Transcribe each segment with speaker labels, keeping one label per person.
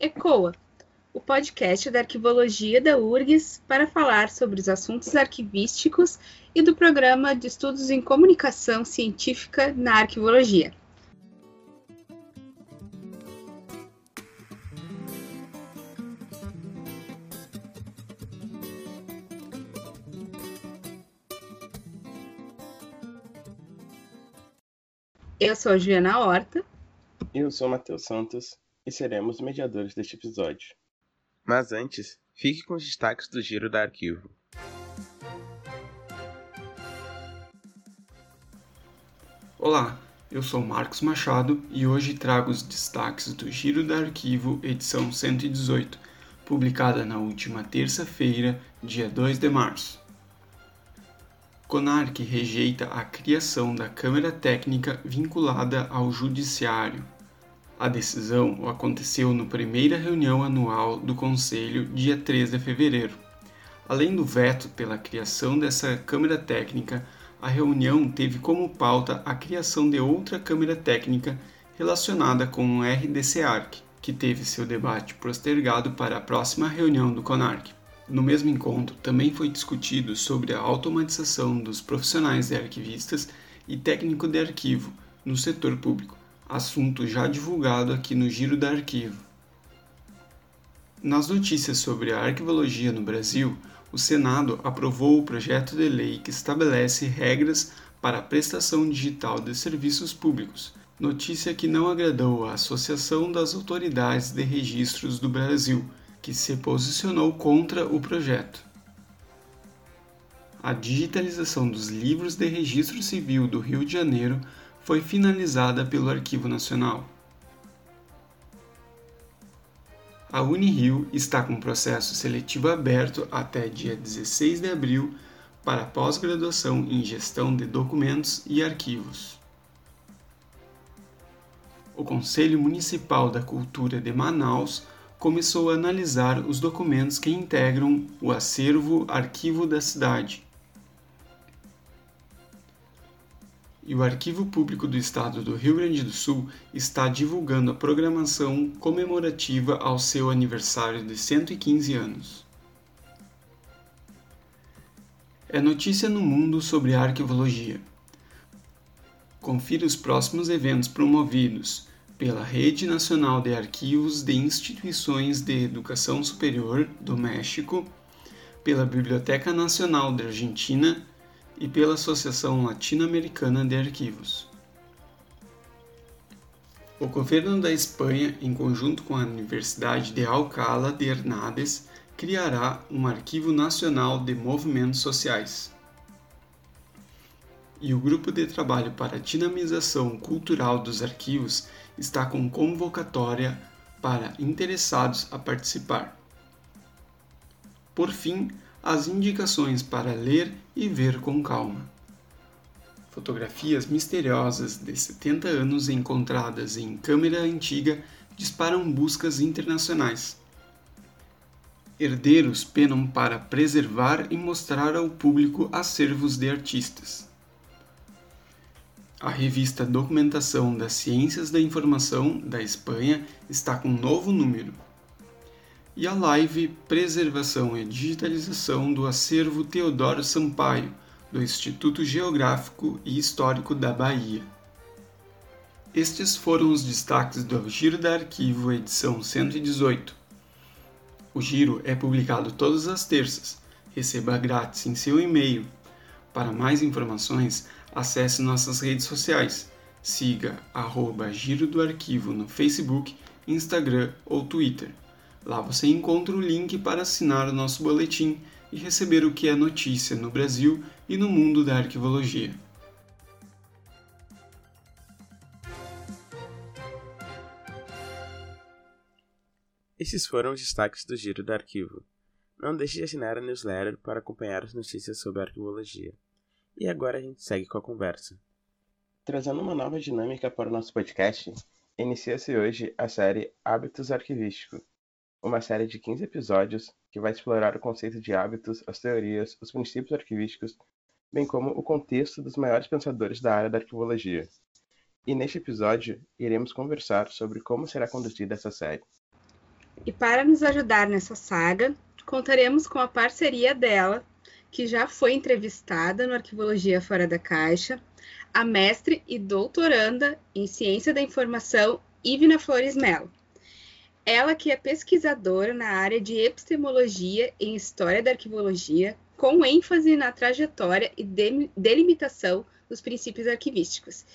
Speaker 1: ECOA, o podcast da Arquivologia da URGS para falar sobre os assuntos arquivísticos e do Programa de Estudos em Comunicação Científica na Arquivologia. Eu sou Juliana Horta.
Speaker 2: Eu sou Matheus Santos e seremos mediadores deste episódio.
Speaker 3: Mas antes, fique com os destaques do Giro da Arquivo.
Speaker 4: Olá, eu sou Marcos Machado e hoje trago os destaques do Giro da Arquivo, edição 118, publicada na última terça-feira, dia 2 de março. CONARC rejeita a criação da Câmara Técnica vinculada ao Judiciário. A decisão aconteceu na primeira reunião anual do Conselho, dia 3 de fevereiro. Além do veto pela criação dessa Câmara Técnica, a reunião teve como pauta a criação de outra Câmara Técnica relacionada com o RDCARC, que teve seu debate postergado para a próxima reunião do CONARC. No mesmo encontro, também foi discutido sobre a automatização dos profissionais de arquivistas e técnico de arquivo no setor público, assunto já divulgado aqui no Giro da Arquivo. Nas notícias sobre a arquivologia no Brasil, o Senado aprovou o projeto de lei que estabelece regras para a prestação digital de serviços públicos, notícia que não agradou à Associação das Autoridades de Registros do Brasil, que se posicionou contra o projeto. A digitalização dos livros de registro civil do Rio de Janeiro foi finalizada pelo Arquivo Nacional. A Unirio está com processo seletivo aberto até dia 16 de abril para pós-graduação em Gestão de Documentos e Arquivos. O Conselho Municipal da Cultura de Manaus começou a analisar os documentos que integram o acervo arquivo da cidade. E o Arquivo Público do Estado do Rio Grande do Sul está divulgando a programação comemorativa ao seu aniversário de 115 anos. É notícia no mundo sobre arquivologia. Confira os próximos eventos promovidos pela Rede Nacional de Arquivos de Instituições de Educação Superior do México, pela Biblioteca Nacional da Argentina e pela Associação Latino-Americana de Arquivos. O governo da Espanha, em conjunto com a Universidade de Alcalá de Henares, criará um Arquivo Nacional de Movimentos Sociais e o Grupo de Trabalho para a Dinamização Cultural dos Arquivos está com convocatória para interessados a participar. Por fim, as indicações para ler e ver com calma. Fotografias misteriosas de 70 anos encontradas em câmera antiga disparam buscas internacionais. Herdeiros penam para preservar e mostrar ao público acervos de artistas. A revista Documentação das Ciências da Informação da Espanha está com um novo número. E a live Preservação e Digitalização do Acervo Teodoro Sampaio, do Instituto Geográfico e Histórico da Bahia. Estes foram os destaques do Giro da Arquivo, edição 118. O Giro é publicado todas as terças. Receba grátis em seu e-mail. Para mais informações, Acesse nossas redes sociais. Siga arroba Giro do Arquivo no Facebook, Instagram ou Twitter. Lá você encontra o link para assinar o nosso boletim e receber o que é notícia no Brasil e no mundo da arquivologia.
Speaker 3: Esses foram os destaques do Giro do Arquivo. Não deixe de assinar a newsletter para acompanhar as notícias sobre arquivologia. E agora a gente segue com a conversa.
Speaker 2: Trazendo uma nova dinâmica para o nosso podcast, inicia-se hoje a série Hábitos Arquivísticos, uma série de 15 episódios que vai explorar o conceito de hábitos, as teorias, os princípios arquivísticos, bem como o contexto dos maiores pensadores da área da arquivologia. E neste episódio, iremos conversar sobre como será conduzida essa série.
Speaker 1: E para nos ajudar nessa saga, contaremos com a parceria dela, que já foi entrevistada no Arquivologia Fora da Caixa, a mestre e doutoranda em Ciência da Informação, Ivna Flores Mello. Ela que é pesquisadora na área de epistemologia em História da Arquivologia, com ênfase na trajetória e delimitação dos princípios arquivísticos.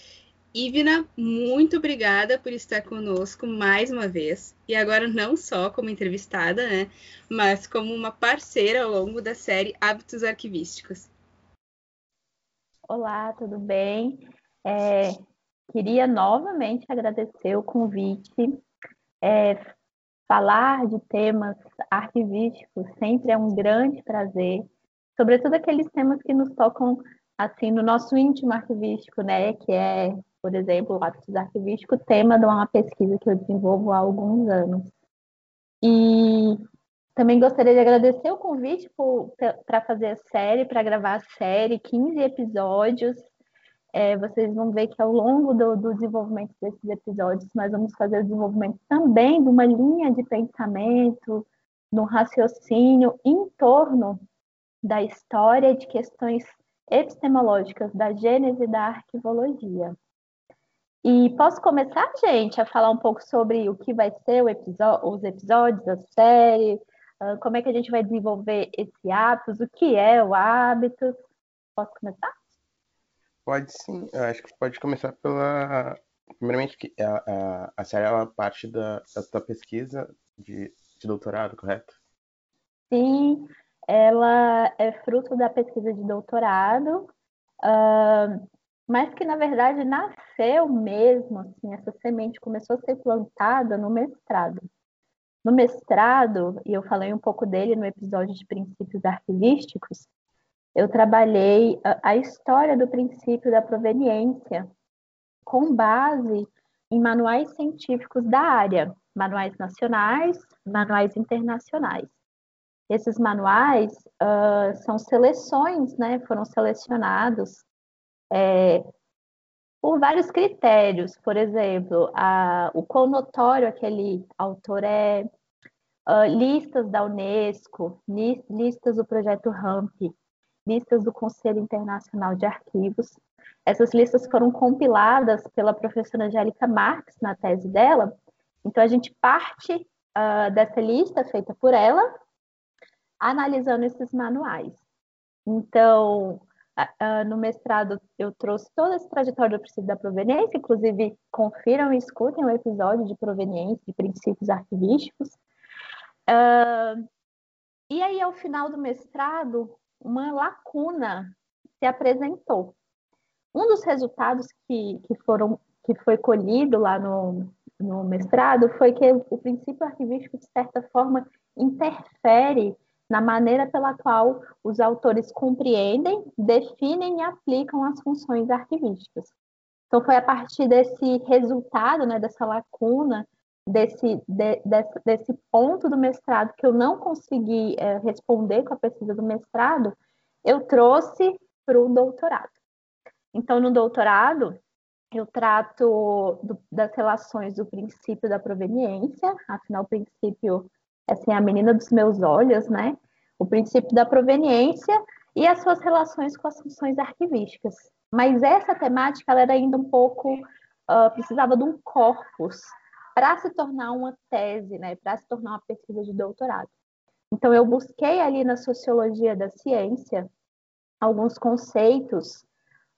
Speaker 1: Ivna, muito obrigada por estar conosco mais uma vez. E agora não só como entrevistada, né, mas como uma parceira ao longo da série Hábitos Arquivísticos.
Speaker 5: Olá, tudo bem? É, queria novamente agradecer o convite. É, falar de temas arquivísticos sempre é um grande prazer, sobretudo aqueles temas que nos tocam assim no nosso íntimo arquivístico, né, que é, por exemplo, o hábitos arquivístico, tema de uma pesquisa que eu desenvolvo há alguns anos. E também gostaria de agradecer o convite para fazer a série, para gravar a série, 15 episódios. É, vocês vão ver que ao longo do, do, desenvolvimento desses episódios, nós vamos fazer o desenvolvimento também de uma linha de pensamento, de um raciocínio em torno da história de questões epistemológicas da gênese da arquivologia. E posso começar, gente, a falar um pouco sobre o que vai ser os episódios, a série, ah, como é que a gente vai desenvolver esse hábitos, o que é o hábito? Posso começar?
Speaker 2: Pode sim, eu acho que pode começar pela. Primeiramente, que a, a, a série uma parte da, da pesquisa de, de doutorado, correto?
Speaker 5: Sim, ela é fruto da pesquisa de doutorado, uh, mas que na verdade nasceu mesmo, assim, essa semente começou a ser plantada no mestrado. No mestrado, e eu falei um pouco dele no episódio de princípios arquivísticos, eu trabalhei a, a história do princípio da proveniência com base em manuais científicos da área, manuais nacionais, manuais internacionais. Esses manuais uh, são seleções, né? Foram selecionados é, por vários critérios, por exemplo, a, o quão notório aquele autor é, uh, listas da Unesco, listas do projeto RAMP, listas do Conselho Internacional de Arquivos. Essas listas foram compiladas pela professora Angélica Marques na tese dela. Então, a gente parte uh, dessa lista feita por ela, analisando esses manuais. Então, Uh, no mestrado, eu trouxe toda essa trajetória do princípio da proveniência, inclusive confiram e escutem o episódio de proveniência, de princípios arquivísticos. Uh, e aí, ao final do mestrado, uma lacuna se apresentou. Um dos resultados que, que, foram, que foi colhido lá no, no mestrado foi que o princípio arquivístico, de certa forma, interfere na maneira pela qual os autores compreendem, definem e aplicam as funções arquivísticas. Então, foi a partir desse resultado, né, dessa lacuna, desse, de, desse, desse ponto do mestrado que eu não consegui é, responder com a pesquisa do mestrado, eu trouxe para o doutorado. Então, no doutorado, eu trato do, das relações do princípio da proveniência, afinal, o princípio assim, a menina dos meus olhos, né? O princípio da proveniência e as suas relações com as funções arquivísticas. Mas essa temática ela era ainda um pouco uh, precisava de um corpus para se tornar uma tese, né? Para se tornar uma pesquisa de doutorado. Então eu busquei ali na sociologia da ciência alguns conceitos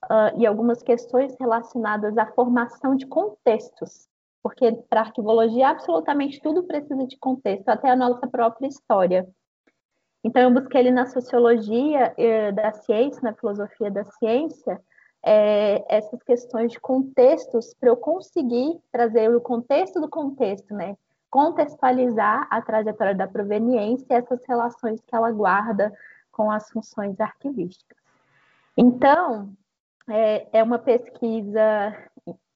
Speaker 5: uh, e algumas questões relacionadas à formação de contextos porque para arquivologia absolutamente tudo precisa de contexto, até a nossa própria história. Então eu busquei ele na sociologia eh, da ciência, na filosofia da ciência, é, essas questões de contextos para eu conseguir trazer o contexto do contexto, né? Contextualizar a trajetória da proveniência e essas relações que ela guarda com as funções arquivísticas. Então, é, é uma pesquisa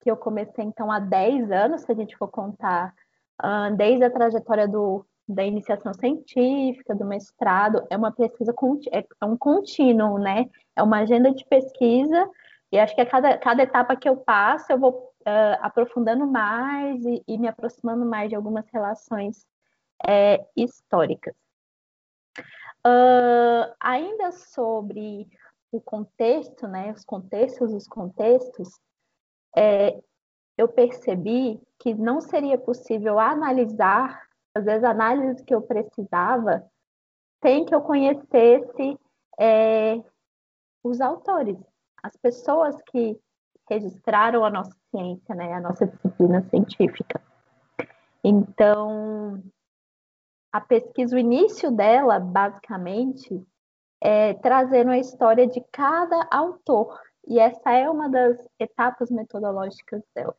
Speaker 5: que eu comecei então há 10 anos, se a gente for contar, uh, desde a trajetória do, da iniciação científica, do mestrado, é uma pesquisa, é, é um contínuo, né? É uma agenda de pesquisa, e acho que a cada, cada etapa que eu passo, eu vou uh, aprofundando mais e, e, me aproximando mais de algumas relações é, históricas. Uh, ainda sobre o contexto, né, os contextos, os contextos, é, eu percebi que não seria possível analisar, às vezes a análise que eu precisava, sem que eu conhecesse é, os autores, as pessoas que registraram a nossa ciência, né, a nossa disciplina científica. Então, a pesquisa, o início dela, basicamente, é trazendo a história de cada autor. E essa é uma das etapas metodológicas dela.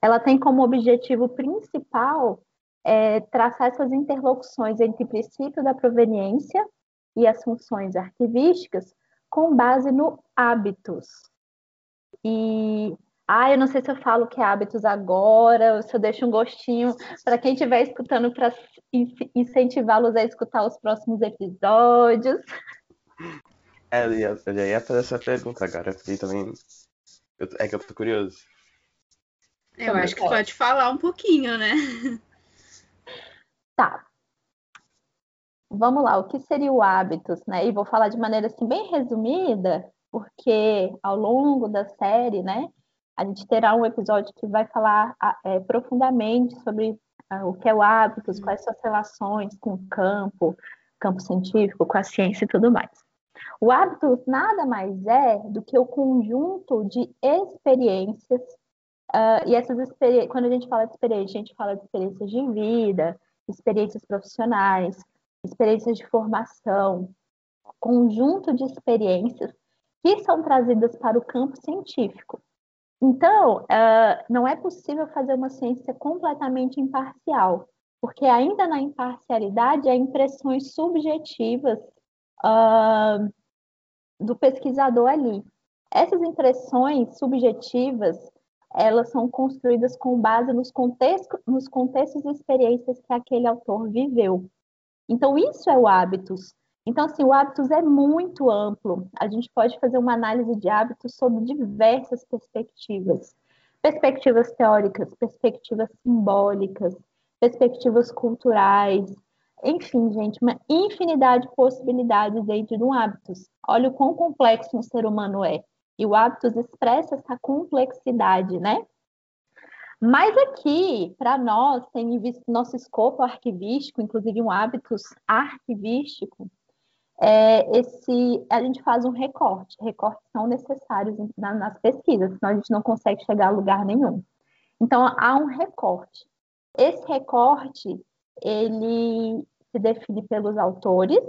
Speaker 5: Ela tem como objetivo principal é, traçar essas interlocuções entre o princípio da proveniência e as funções arquivísticas com base no hábitos. E ah, eu não sei se eu falo que é hábitos agora, ou se eu deixo um gostinho para quem estiver escutando para incentivá-los a escutar os próximos episódios.
Speaker 2: É, eu já ia fazer essa pergunta agora, porque também. Eu, é que eu tô curioso.
Speaker 1: Eu acho que pode falar um pouquinho, né?
Speaker 5: Tá. Vamos lá, o que seria o hábitos, né? E vou falar de maneira assim bem resumida, porque ao longo da série, né, a gente terá um episódio que vai falar é, profundamente sobre uh, o que é o hábitos, quais são as relações com o campo, campo científico, com a ciência e tudo mais. O hábitos nada mais é do que o conjunto de experiências, uh, e essas experiências, quando a gente fala de experiência, a gente fala de experiências de vida, experiências profissionais, experiências de formação, conjunto de experiências que são trazidas para o campo científico. Então, uh, não é possível fazer uma ciência completamente imparcial, porque ainda na imparcialidade há impressões subjetivas uh, do pesquisador ali. Essas impressões subjetivas, elas são construídas com base nos contextos, nos contextos e experiências que aquele autor viveu. Então, isso é o hábitos. Então, assim, o hábitos é muito amplo. A gente pode fazer uma análise de hábitos sob diversas perspectivas. Perspectivas teóricas, perspectivas simbólicas, perspectivas culturais, enfim, gente, uma infinidade de possibilidades dentro de um hábitos. Olha o quão complexo um ser humano é. E o hábitos expressa essa complexidade, né? Mas aqui, para nós, tem visto nosso escopo arquivístico, inclusive um hábitos arquivístico, é, esse, a gente faz um recorte. Recortes são necessários na, nas pesquisas, senão a gente não consegue chegar a lugar nenhum. Então, há um recorte. Esse recorte, ele se define pelos autores,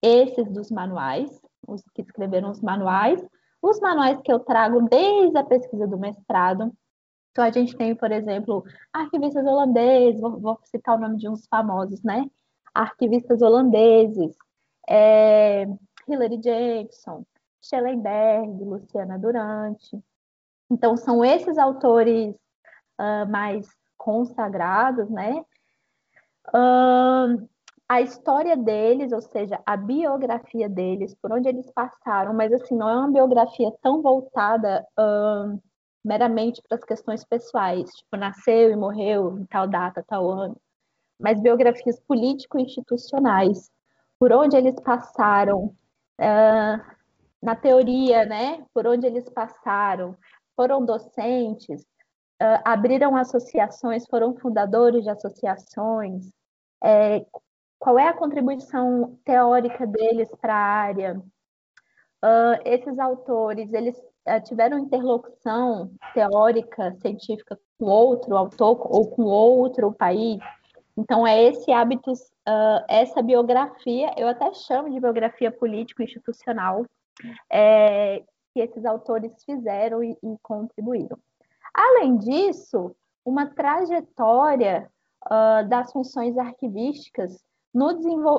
Speaker 5: esses dos manuais, os que escreveram os manuais, os manuais que eu trago desde a pesquisa do mestrado. Então, a gente tem, por exemplo, arquivistas holandeses, vou, vou citar o nome de uns famosos, né? Arquivistas holandeses, é, Hilary Jackson, Schellenberg, Luciana Durante. Então, são esses autores uh, mais consagrados, né? Uh, a história deles, ou seja, a biografia deles, por onde eles passaram, mas assim, não é uma biografia tão voltada uh, meramente para as questões pessoais, tipo, nasceu e morreu em tal data, tal ano, mas biografias político-institucionais, por onde eles passaram, uh, na teoria, né, por onde eles passaram, foram docentes, uh, abriram associações, foram fundadores de associações, é, qual é a contribuição teórica deles para a área? Uh, esses autores, eles tiveram interlocução teórica, científica com outro autor ou com outro país? Então, é esse hábito, uh, essa biografia, eu até chamo de biografia político-institucional, é, que esses autores fizeram e, e, contribuíram. Além disso, uma trajetória uh, das funções arquivísticas no,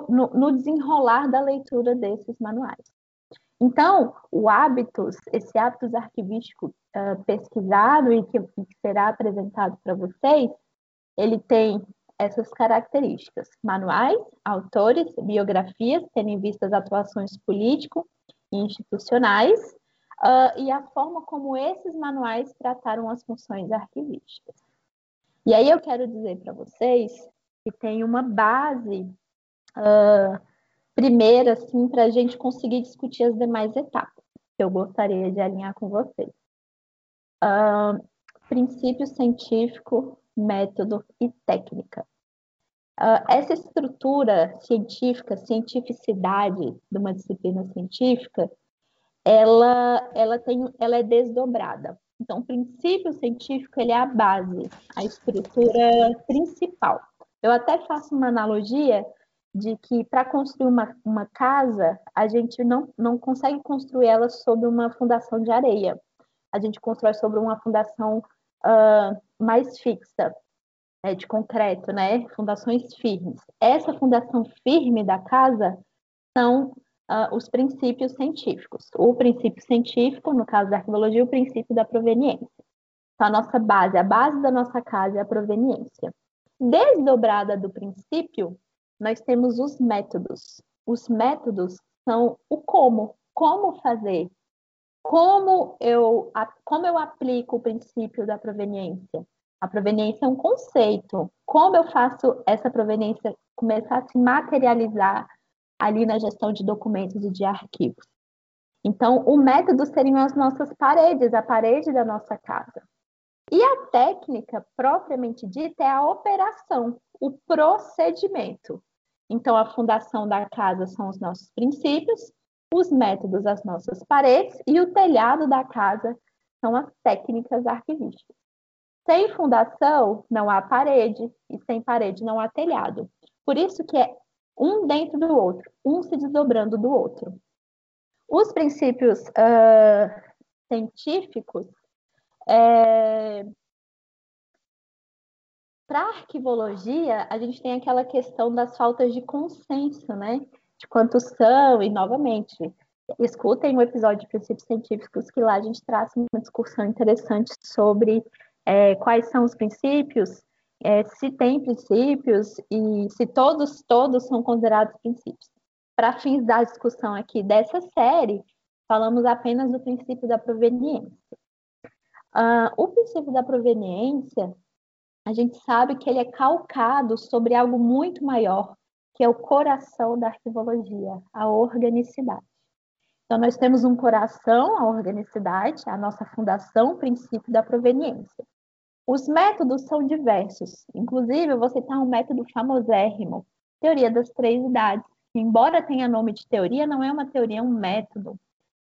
Speaker 5: no, no desenrolar da leitura desses manuais. Então, o hábitos, esse hábitos arquivístico uh, pesquisado e que, que será apresentado para vocês, ele tem essas características: manuais, autores, biografias, tendo em vista as atuações político e institucionais, uh, e a forma como esses manuais trataram as funções arquivísticas. E aí eu quero dizer para vocês que tem uma base uh, primeira, assim, para a gente conseguir discutir as demais etapas, que eu gostaria de alinhar com vocês. Uh, princípio científico, método e técnica. Uh, essa estrutura científica, cientificidade de uma disciplina científica, ela, ela, tem, ela é desdobrada. Então, o princípio científico ele é a base, a estrutura principal. Eu até faço uma analogia de que para construir uma, uma casa, a gente não, não consegue construir ela sobre uma fundação de areia. A gente constrói sobre uma fundação uh, mais fixa, é, de concreto, né? Fundações firmes. Essa fundação firme da casa são uh, os princípios científicos. O princípio científico, no caso da arqueologia, o princípio da proveniência. Então, a nossa base, a base da nossa casa é a proveniência. Desdobrada do princípio, nós temos os métodos. Os métodos são o como, como fazer, como eu, como eu aplico o princípio da proveniência. A proveniência é um conceito. Como eu faço essa proveniência começar a se materializar ali na gestão de documentos e de arquivos. Então, o método seriam as nossas paredes, a parede da nossa casa. E a técnica, propriamente dita, é a operação, o procedimento. Então, a fundação da casa são os nossos princípios, os métodos, as nossas paredes, e o telhado da casa são as técnicas arquivísticas. Sem fundação, não há parede, e sem parede, não há telhado. Por isso que é um dentro do outro, um se desdobrando do outro. Os princípios uh, científicos, é... para arquivologia, a gente tem aquela questão das faltas de consenso, né? De quantos são, e novamente, escutem o episódio de princípios científicos, que lá a gente traz uma discussão interessante sobre é, quais são os princípios é, se tem princípios e se todos, todos são considerados princípios. Para fins da discussão aqui dessa série, falamos apenas do princípio da proveniência. Uh, o princípio da proveniência, a gente sabe que ele é calcado sobre algo muito maior, que é o coração da arquivologia, a organicidade. Então, nós temos um coração, a organicidade, a nossa fundação, o princípio da proveniência. Os métodos são diversos. Inclusive, vou citar um método famosérrimo, teoria das três idades. Embora tenha nome de teoria, não é uma teoria, é um método.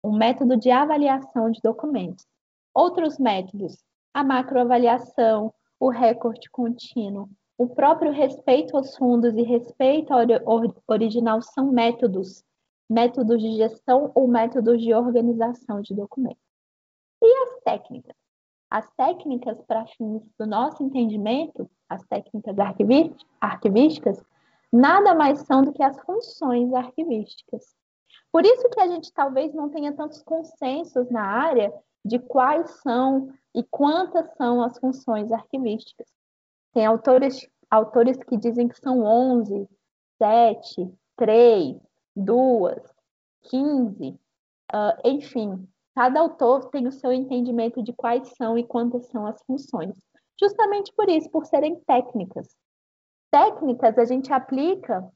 Speaker 5: Um método de avaliação de documentos. Outros métodos, a macroavaliação, o recorte contínuo, o próprio respeito aos fundos e respeito ao original são métodos, métodos de gestão ou métodos de organização de documentos. E as técnicas? As técnicas para fins do nosso entendimento, as técnicas arquivísticas, nada mais são do que as funções arquivísticas. Por isso que a gente talvez não tenha tantos consensos na área de quais são e quantas são as funções arquivísticas. Tem autores, autores que dizem que são 11, 7, 3, 2, 15, uh, enfim, Cada autor tem o seu entendimento de quais são e quantas são as funções. Justamente por isso, por serem técnicas. Técnicas a gente aplica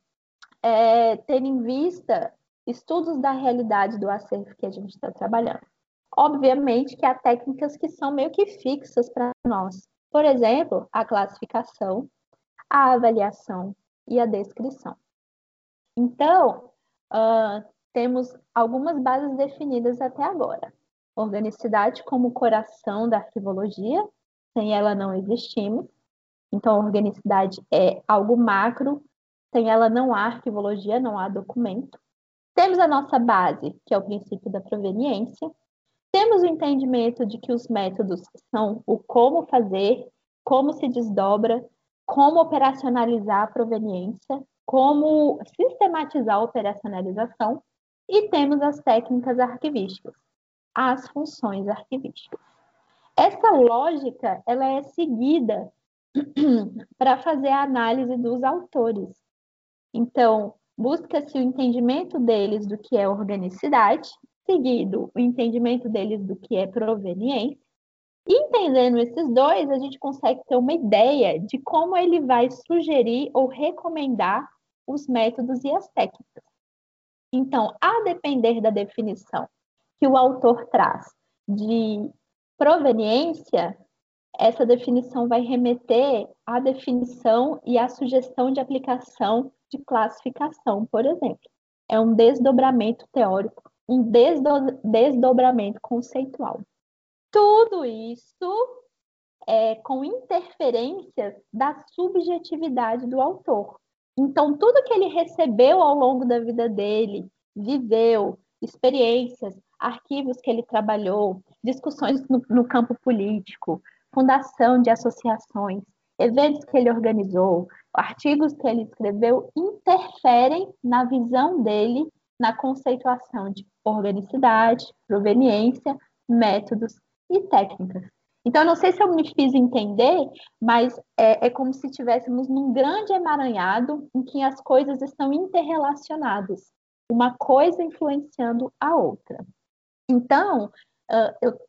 Speaker 5: é, tendo em vista estudos da realidade do acervo que a gente está trabalhando. Obviamente que há técnicas que são meio que fixas para nós. Por exemplo, a classificação, a avaliação e a descrição. Então, uh, temos algumas bases definidas até agora. Organicidade como coração da arquivologia, sem ela não existimos. Então, organicidade é algo macro, sem ela não há arquivologia, não há documento. Temos a nossa base, que é o princípio da proveniência. Temos o entendimento de que os métodos são o como fazer, como se desdobra, como operacionalizar a proveniência, como sistematizar a operacionalização e temos as técnicas arquivísticas, as funções arquivísticas. Essa lógica ela é seguida para fazer a análise dos autores. Então, busca-se o entendimento deles do que é organicidade, seguido o entendimento deles do que é proveniência, Entendendo esses dois, a gente consegue ter uma ideia de como ele vai sugerir ou recomendar os métodos e as técnicas. Então, a depender da definição que o autor traz de proveniência, essa definição vai remeter à definição e à sugestão de aplicação de classificação, por exemplo. É um desdobramento teórico, um desdo desdobramento conceitual. Tudo isso é com interferências da subjetividade do autor. Então, tudo que ele recebeu ao longo da vida dele, viveu, experiências, arquivos que ele trabalhou, discussões no, no campo político, fundação de associações, eventos que ele organizou, artigos que ele escreveu, interferem na visão dele na conceituação de organicidade, proveniência, métodos e técnicas. Então, não sei se eu me fiz entender, mas é, é como se estivéssemos num grande emaranhado em que as coisas estão interrelacionadas, uma coisa influenciando a outra. Então, uh, eu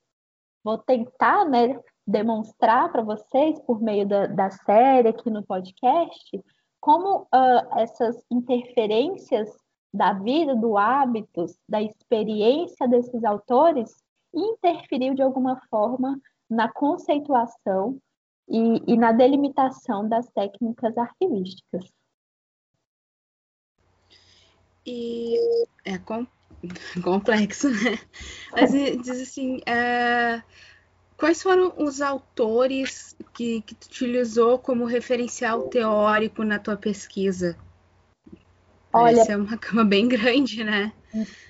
Speaker 5: vou tentar né, demonstrar para vocês, por meio da, da, série aqui no podcast, como uh, essas interferências da vida, do hábitos, da experiência desses autores interferiu de alguma forma na conceituação e, e na delimitação das técnicas arquivísticas.
Speaker 1: E é com, complexo, né? Mas diz assim, é, quais foram os autores que, que tu utilizou como referencial teórico na tua pesquisa? Olha, Parece é uma cama bem grande, né?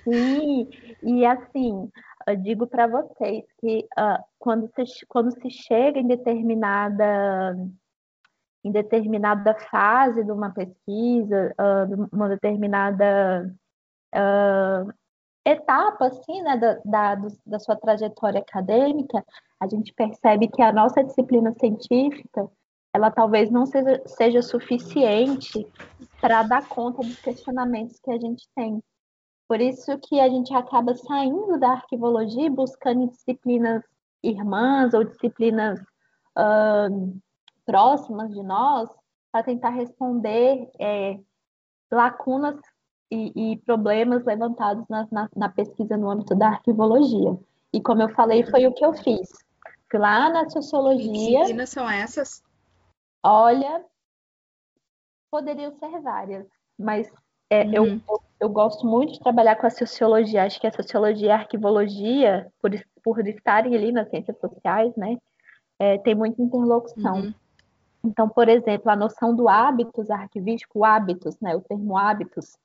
Speaker 5: Sim, e assim, eu digo para vocês que uh, quando, se, quando se chega em determinada em determinada fase de uma pesquisa, uh, uma determinada uh, etapa assim, né, da, da, da sua trajetória acadêmica, a gente percebe que a nossa disciplina científica ela talvez não seja, seja suficiente para dar conta dos questionamentos que a gente tem. Por isso que a gente acaba saindo da arquivologia buscando disciplinas irmãs ou disciplinas uh, próximas de nós para tentar responder é, lacunas e, e, problemas levantados na, na, na, pesquisa no âmbito da arquivologia. E como eu falei, foi o que eu fiz. Fui lá na sociologia. Que
Speaker 1: disciplinas são essas?
Speaker 5: Olha, poderiam ser várias, mas é, uhum. eu, eu, eu, gosto muito de trabalhar com a sociologia. Acho que a sociologia e a arquivologia, por, por estarem ali nas ciências sociais, né, é, tem muita interlocução. Uhum. Então, por exemplo, a noção do hábitos arquivístico, o hábitos, né, o termo hábitos,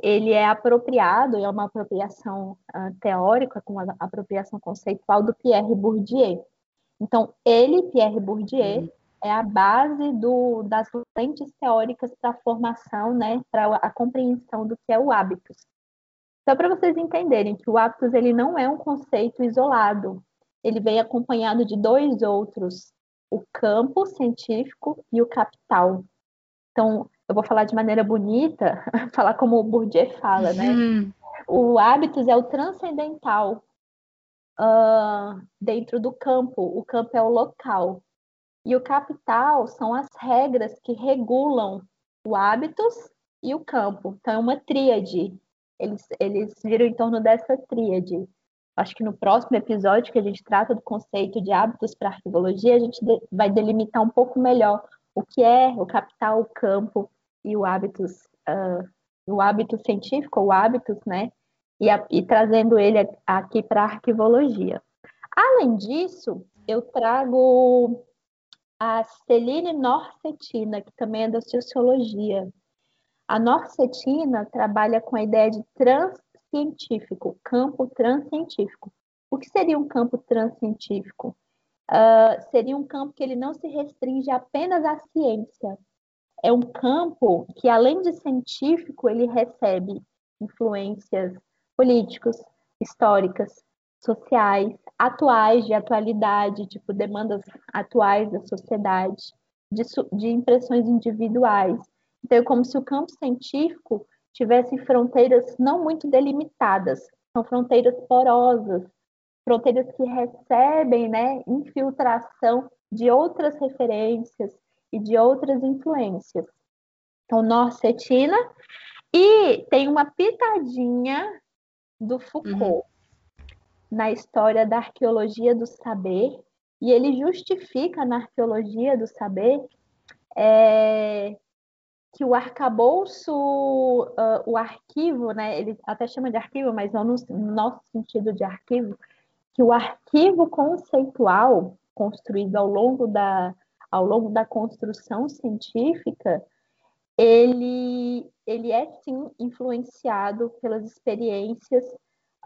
Speaker 5: ele é apropriado, é uma apropriação uh, teórica, com uma apropriação conceitual do Pierre Bourdieu. Então, ele, Pierre Bourdieu, uhum é a base do, das lentes teóricas para a formação, né, para a compreensão do que é o hábitos. Só para vocês entenderem que o hábitos ele não é um conceito isolado, ele vem acompanhado de dois outros, o campo científico e o capital. Então, eu vou falar de maneira bonita, falar como o Bourdieu fala, né? Uhum. O hábitos é o transcendental uh, dentro do campo, o campo é o local. E o capital são as regras que regulam o hábitos e o campo. Então, é uma tríade. Eles, eles viram em torno dessa tríade. Acho que no próximo episódio, que a gente trata do conceito de hábitos para arquivologia, a gente vai delimitar um pouco melhor o que é o capital, o campo e o hábitos, uh, o hábito científico, o hábitos, né? E, a, e trazendo ele aqui para arquivologia. Além disso, eu trago a Celine Norcetina, que também é da sociologia. A Norcetina trabalha com a ideia de transcientífico, campo transcientífico. O que seria um campo transcientífico? Uh, seria um campo que ele não se restringe apenas à ciência. É um campo que, além de científico, ele recebe influências políticos, históricas, sociais, atuais, de atualidade, tipo demandas atuais da sociedade, de, de impressões individuais. Então, é como se o campo científico tivesse fronteiras não muito delimitadas, são fronteiras porosas, fronteiras que recebem né, infiltração de outras referências e de outras influências. Então, Norcetina e tem uma pitadinha do Foucault uhum. Na história da arqueologia do saber, e ele justifica na arqueologia do saber é, que o arcabouço, uh, o arquivo, né, ele até chama de arquivo, mas não no, no nosso sentido de arquivo, que o arquivo conceitual construído ao longo da, ao longo da construção científica, ele, ele é sim influenciado pelas experiências,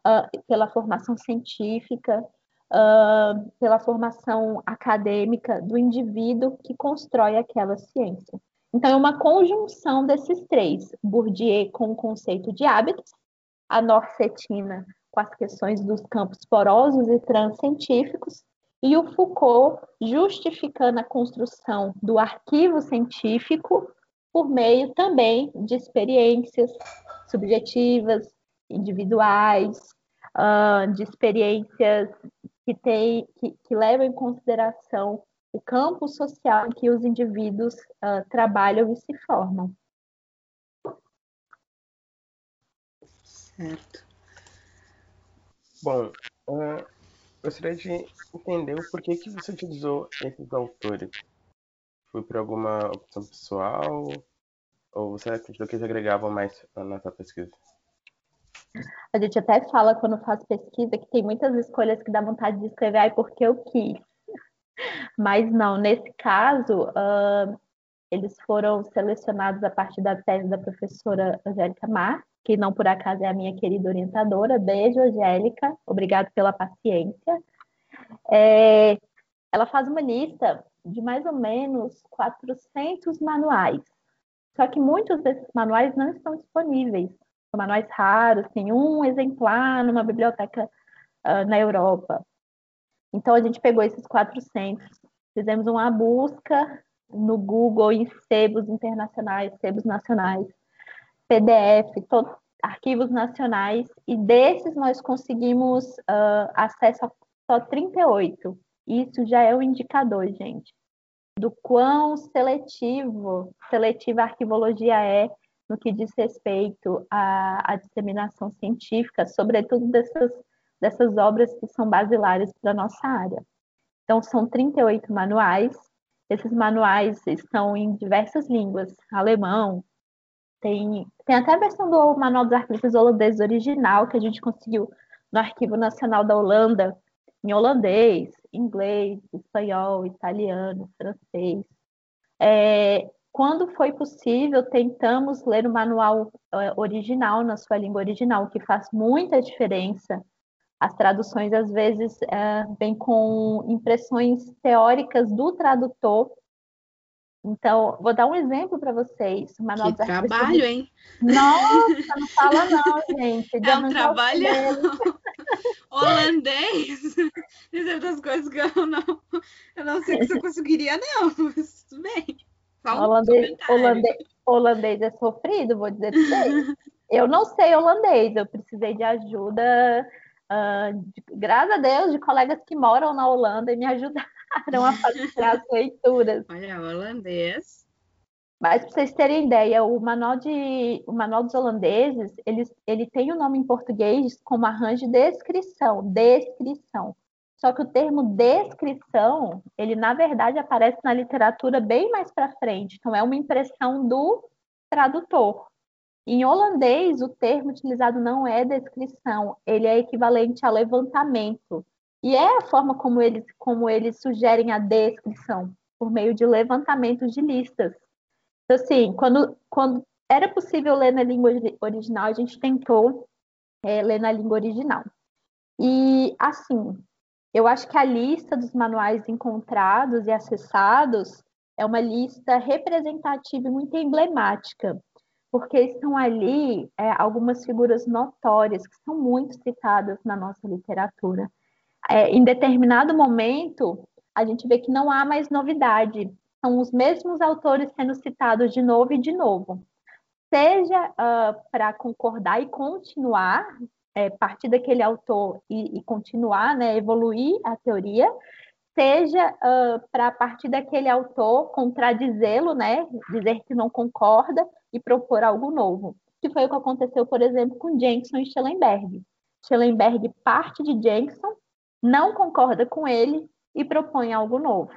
Speaker 5: uh, pela formação científica, uh, pela formação acadêmica do indivíduo que constrói aquela ciência. Então, é uma conjunção desses três: Bourdieu com o conceito de hábitos, a Norcetina com as questões dos campos porosos e transcientíficos, e o Foucault justificando a construção do arquivo científico por meio também de experiências subjetivas, individuais, uh, de experiências que, tem, que, que levam em consideração o campo social em que os indivíduos uh, trabalham e se formam.
Speaker 1: Certo.
Speaker 2: Bom, uh, gostaria de entender o porquê que você utilizou esses autores. Foi por alguma opção pessoal? Ou você acreditou que eles agregavam mais na sua pesquisa?
Speaker 5: A gente até fala quando faz pesquisa que tem muitas escolhas que dá vontade de escrever, ai, porque eu quis. Mas não, nesse caso, uh, eles foram selecionados a partir da tese da professora Angélica Mar, que não por acaso é a minha querida orientadora. Beijo, Angélica, obrigado pela paciência. É, ela faz uma lista de mais ou menos 400 manuais. Só que muitos desses manuais não estão disponíveis. Manuais raros, tem um exemplar numa biblioteca uh, na Europa. Então, a gente pegou esses 400, fizemos uma busca no Google em sebos internacionais, sebos nacionais, PDF, todos, arquivos nacionais, e desses nós conseguimos uh, acesso a só 38. Isso já é um indicador, gente, do quão seletivo, seletiva a arquivologia é no que diz respeito à, à disseminação científica, sobretudo dessas dessas obras que são basilares para a nossa área. Então, são 38 manuais. Esses manuais estão em diversas línguas, alemão, tem, tem até a versão do Manual dos Arquivos Holandeses original, que a gente conseguiu no Arquivo Nacional da Holanda, em holandês, inglês, espanhol, italiano, francês. É, quando foi possível, tentamos ler o manual é, original na sua língua original, que faz muita diferença as traduções, às vezes, é, vêm com impressões teóricas do tradutor. Então, vou dar um exemplo para vocês.
Speaker 1: O manual que trabalho, hein?
Speaker 5: Nossa, não fala não, gente.
Speaker 1: É um trabalho holandês. É das coisas que eu não, eu não sei se eu conseguiria, não. Mas tudo bem.
Speaker 5: Holandês, holandês, holandês é sofrido, vou dizer para vocês. Eu não sei holandês, eu precisei de ajuda uh, de, graças a Deus, de colegas que moram na Holanda e me ajudaram a fazer as leituras.
Speaker 1: Olha, holandês.
Speaker 5: Mas para vocês terem ideia, o manual, de, o manual dos holandeses, ele, ele tem o um nome em português como arranjo de descrição, descrição. Só que o termo descrição, ele na verdade aparece na literatura bem mais para frente. Então é uma impressão do tradutor. Em holandês, o termo utilizado não é descrição, ele é equivalente a levantamento. E é a forma como eles, como eles sugerem a descrição, por meio de levantamentos de listas. Então, assim, quando, quando era possível ler na língua original, a gente tentou é, ler na língua original. E, assim, eu acho que a lista dos manuais encontrados e acessados é uma lista representativa e muito emblemática porque estão ali é, algumas figuras notórias que são muito citadas na nossa literatura. É, em determinado momento, a gente vê que não há mais novidade, são os mesmos autores sendo citados de novo e de novo. Seja uh, para concordar e continuar é, partir daquele autor e, e, continuar, né, evoluir a teoria, seja uh, para partir daquele autor contradizê-lo, né, dizer que não concorda e propor algo novo. Que foi o que aconteceu, por exemplo, com Jenkson e Schellenberg. Schellenberg parte de Jenkson, não concorda com ele e propõe algo novo.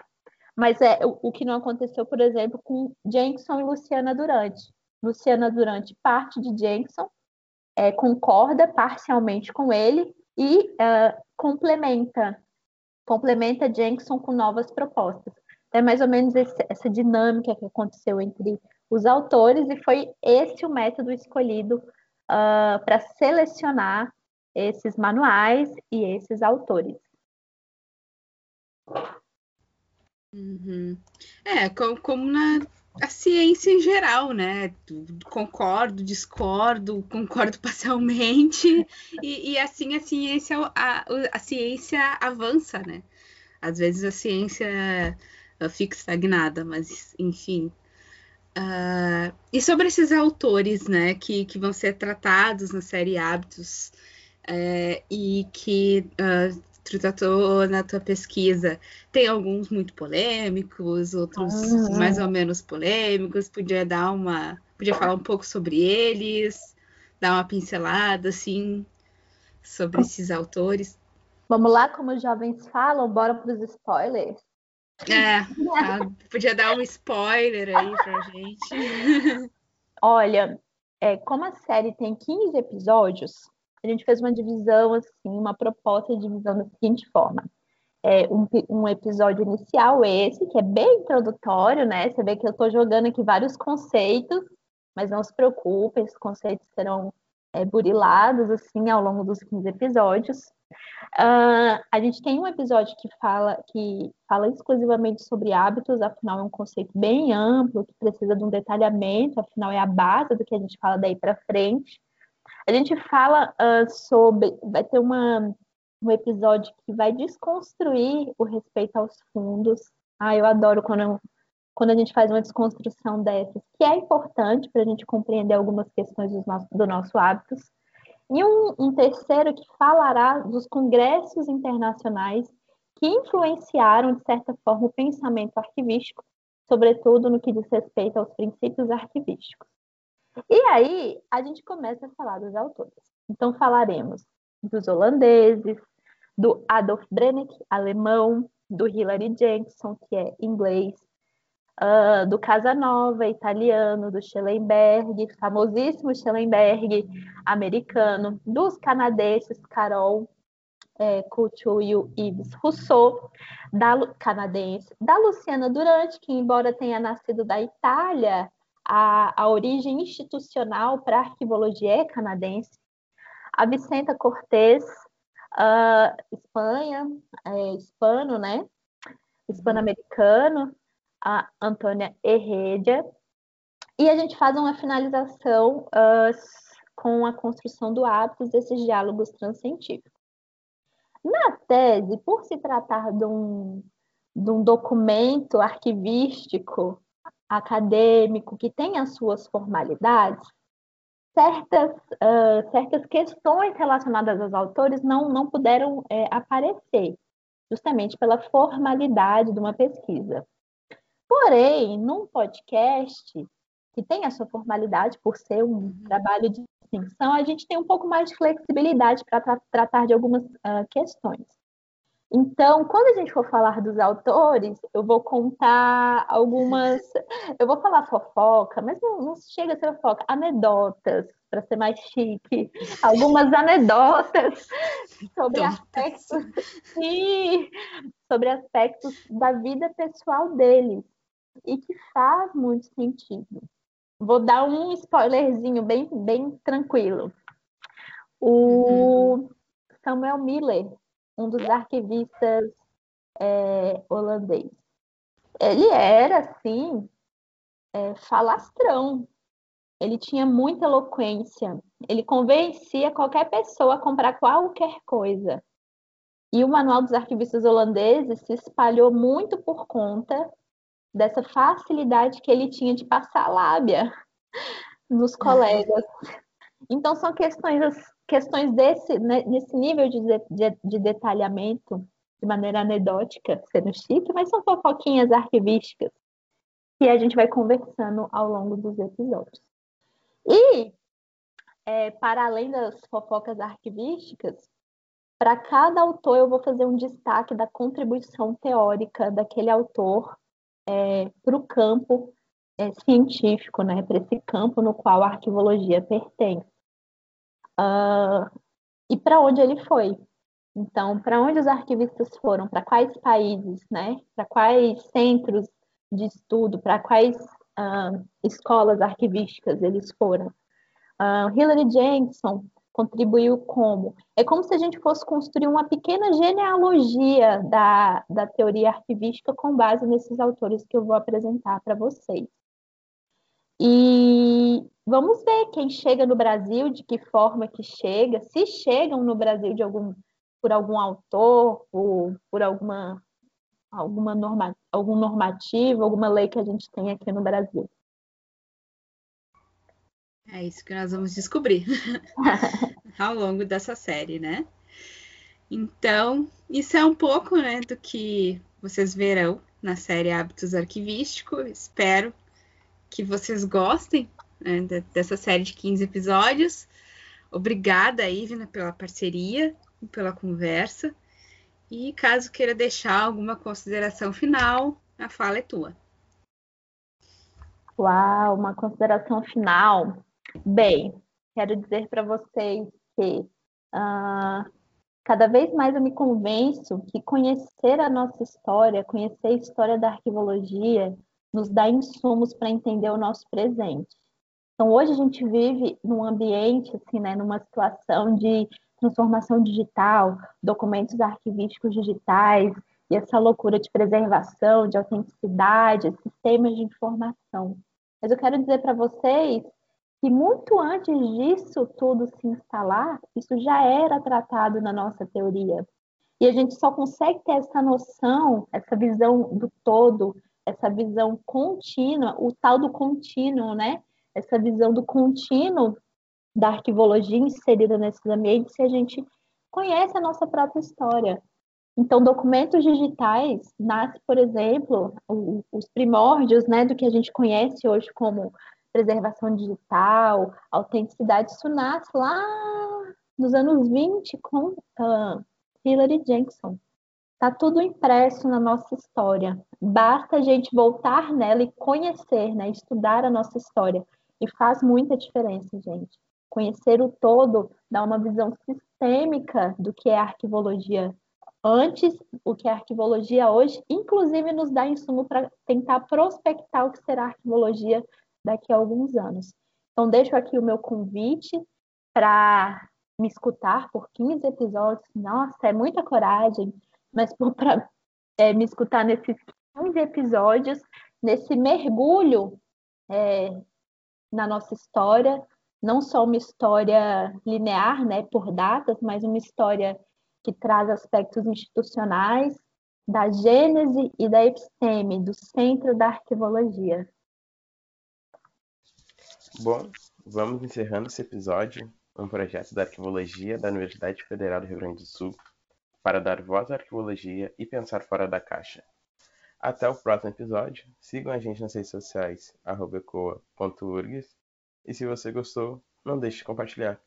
Speaker 5: Mas é o, o que não aconteceu, por exemplo, com Jenkson e Luciana Durante. Luciana Durante parte de Jenkson, é, concorda parcialmente com ele e uh, complementa complementa Jenkson com novas propostas. É mais ou menos esse, essa dinâmica que aconteceu entre os autores e foi esse o método escolhido uh, para selecionar esses manuais e esses autores.
Speaker 1: Uhum. É, como, como na a ciência em geral, né? Concordo, discordo, concordo parcialmente, e, e assim a ciência, a, a ciência avança, né? Às vezes a ciência fica estagnada, mas enfim. Uh, e sobre esses autores, né, que, que vão ser tratados na série Hábitos é, e que uh, tu tratou na tua pesquisa, tem alguns muito polêmicos, outros uhum. mais ou menos polêmicos. Podia dar uma, podia falar um pouco sobre eles, dar uma pincelada assim sobre esses autores.
Speaker 5: Vamos lá, como os jovens falam, bora para os spoilers.
Speaker 1: É, tá, podia dar um spoiler aí pra gente.
Speaker 5: Olha, é, como a série tem 15 episódios, a gente fez uma divisão, assim, uma proposta de divisão da seguinte forma. É um, um episódio inicial esse, que é bem introdutório, né? Você vê que eu estou jogando aqui vários conceitos, mas não se preocupe, esses conceitos serão é, burilados, assim, ao longo dos 15 episódios. Uh, a gente tem um episódio que fala que fala exclusivamente sobre hábitos, afinal é um conceito bem amplo, que precisa de um detalhamento, afinal é a base do que a gente fala daí para frente. A gente fala uh, sobre. Vai ter uma, um episódio que vai desconstruir o respeito aos fundos. Ah, eu adoro quando, quando a gente faz uma desconstrução dessas, que é importante para a gente compreender algumas questões do nosso, do nosso hábitos. E um, um terceiro que falará dos congressos internacionais que influenciaram, de certa forma, o pensamento arquivístico, sobretudo no que diz respeito aos princípios arquivísticos. E aí a gente começa a falar dos autores. Então falaremos dos holandeses, do Adolf Brenneck, alemão, do Hilary Jackson, que é inglês, uh, do Casanova, italiano, do Schellenberg, famosíssimo Schellenberg, americano, dos canadenses, Carol é, Couture e Yves Rousseau, da canadense, da Luciana Durante, que embora tenha nascido da Itália, a, a origem institucional para a arquivologia é canadense. A Vicenta Cortés, uh, Espanha, é, hispano, né? Hispano-americano, a Antônia Herredia. E a gente faz uma finalização uh, com a construção do hábitos desses diálogos transcientíficos. Na tese, por se tratar de um, de um documento arquivístico acadêmico que tem as suas formalidades, certas, uh, certas questões relacionadas aos autores não, não puderam é, aparecer, justamente pela formalidade de uma pesquisa. Porém, num podcast que tem a sua formalidade por ser um uhum. trabalho de distinção, a gente tem um pouco mais de flexibilidade para tra tratar de algumas uh, questões. Então, quando a gente for falar dos autores, eu vou contar algumas. Eu vou falar fofoca, mas não, não chega a ser fofoca, anedotas, para ser mais chique. Algumas anedotas sobre aspectos. Sim, sobre aspectos da vida pessoal deles. E que faz muito sentido. Vou dar um spoilerzinho bem, bem tranquilo. O uhum. Samuel Miller um dos arquivistas é, holandês. Ele era, assim, é, falastrão. Ele tinha muita eloquência. Ele convencia qualquer pessoa a comprar qualquer coisa. E o Manual dos Arquivistas Holandeses se espalhou muito por conta dessa facilidade que ele tinha de passar lábia nos colegas. Então, são questões questões desse, né, nesse nível de, de, de, detalhamento, de maneira anedótica, sendo chique, mas são fofoquinhas arquivísticas que a gente vai conversando ao longo dos episódios. E, é, para além das fofocas arquivísticas, para cada autor eu vou fazer um destaque da contribuição teórica daquele autor é, para o campo é, científico, né, para esse campo no qual a arquivologia pertence. Uh, e para onde ele foi. Então, para onde os arquivistas foram? Para quais países, né? Para quais centros de estudo? Para quais uh, escolas arquivísticas eles foram? Uh, Hillary Jackson contribuiu como? É como se a gente fosse construir uma pequena genealogia da, da teoria arquivística com base nesses autores que eu vou apresentar para vocês. E vamos ver quem chega no Brasil, de que forma que chega, se chegam no Brasil de algum, por algum autor, ou por alguma, alguma norma, algum normativo, alguma lei que a gente tem aqui no Brasil.
Speaker 1: É isso que nós vamos descobrir ao longo dessa série, né? Então, isso é um pouco né, do que vocês verão na série Hábitos Arquivísticos. Espero que vocês gostem né, dessa série de 15 episódios. Obrigada, Ivna, pela parceria pela conversa. E caso queira deixar alguma consideração final, a fala é tua.
Speaker 5: Uau, uma consideração final. Bem, quero dizer para vocês que uh, cada vez mais eu me convenço que conhecer a nossa história, conhecer a história da arquivologia, nos dá insumos para entender o nosso presente. Então, hoje a gente vive num ambiente, assim, né, numa situação de transformação digital, documentos arquivísticos digitais, e essa loucura de preservação, de autenticidade, sistemas de informação. Mas eu quero dizer para vocês que muito antes disso tudo se instalar, isso já era tratado na nossa teoria. E a gente só consegue ter essa noção, essa visão do todo, essa visão contínua, o tal do contínuo, né? Essa visão do contínuo da arquivologia inserida nesses ambientes, se a gente conhece a nossa própria história. Então, documentos digitais nasce, por exemplo, os primórdios, né, do que a gente conhece hoje como preservação digital, autenticidade, isso nasce lá nos anos 20 com uh, Hillary Jackson. Está tudo impresso na nossa história. Basta a gente voltar nela e conhecer, né? estudar a nossa história. E faz muita diferença, gente. Conhecer o todo dá uma visão sistêmica do que é arquivologia antes, o que é arquivologia hoje, inclusive nos dá insumo para tentar prospectar o que será arquivologia daqui a alguns anos. Então, deixo aqui o meu convite para me escutar por 15 episódios. Nossa, é muita coragem mas para é, me escutar nesses 15 episódios, nesse mergulho é, na nossa história, não só uma história linear, né, por datas, mas uma história que traz aspectos institucionais da gênese e da episteme, do centro da arquivologia.
Speaker 2: Bom, vamos encerrando esse episódio, um projeto da arquivologia da Universidade Federal do Rio Grande do Sul, para dar voz à arqueologia e pensar fora da caixa. Até o próximo episódio. Sigam a gente nas redes sociais, ecoa.urgs. E se você gostou, não deixe de compartilhar.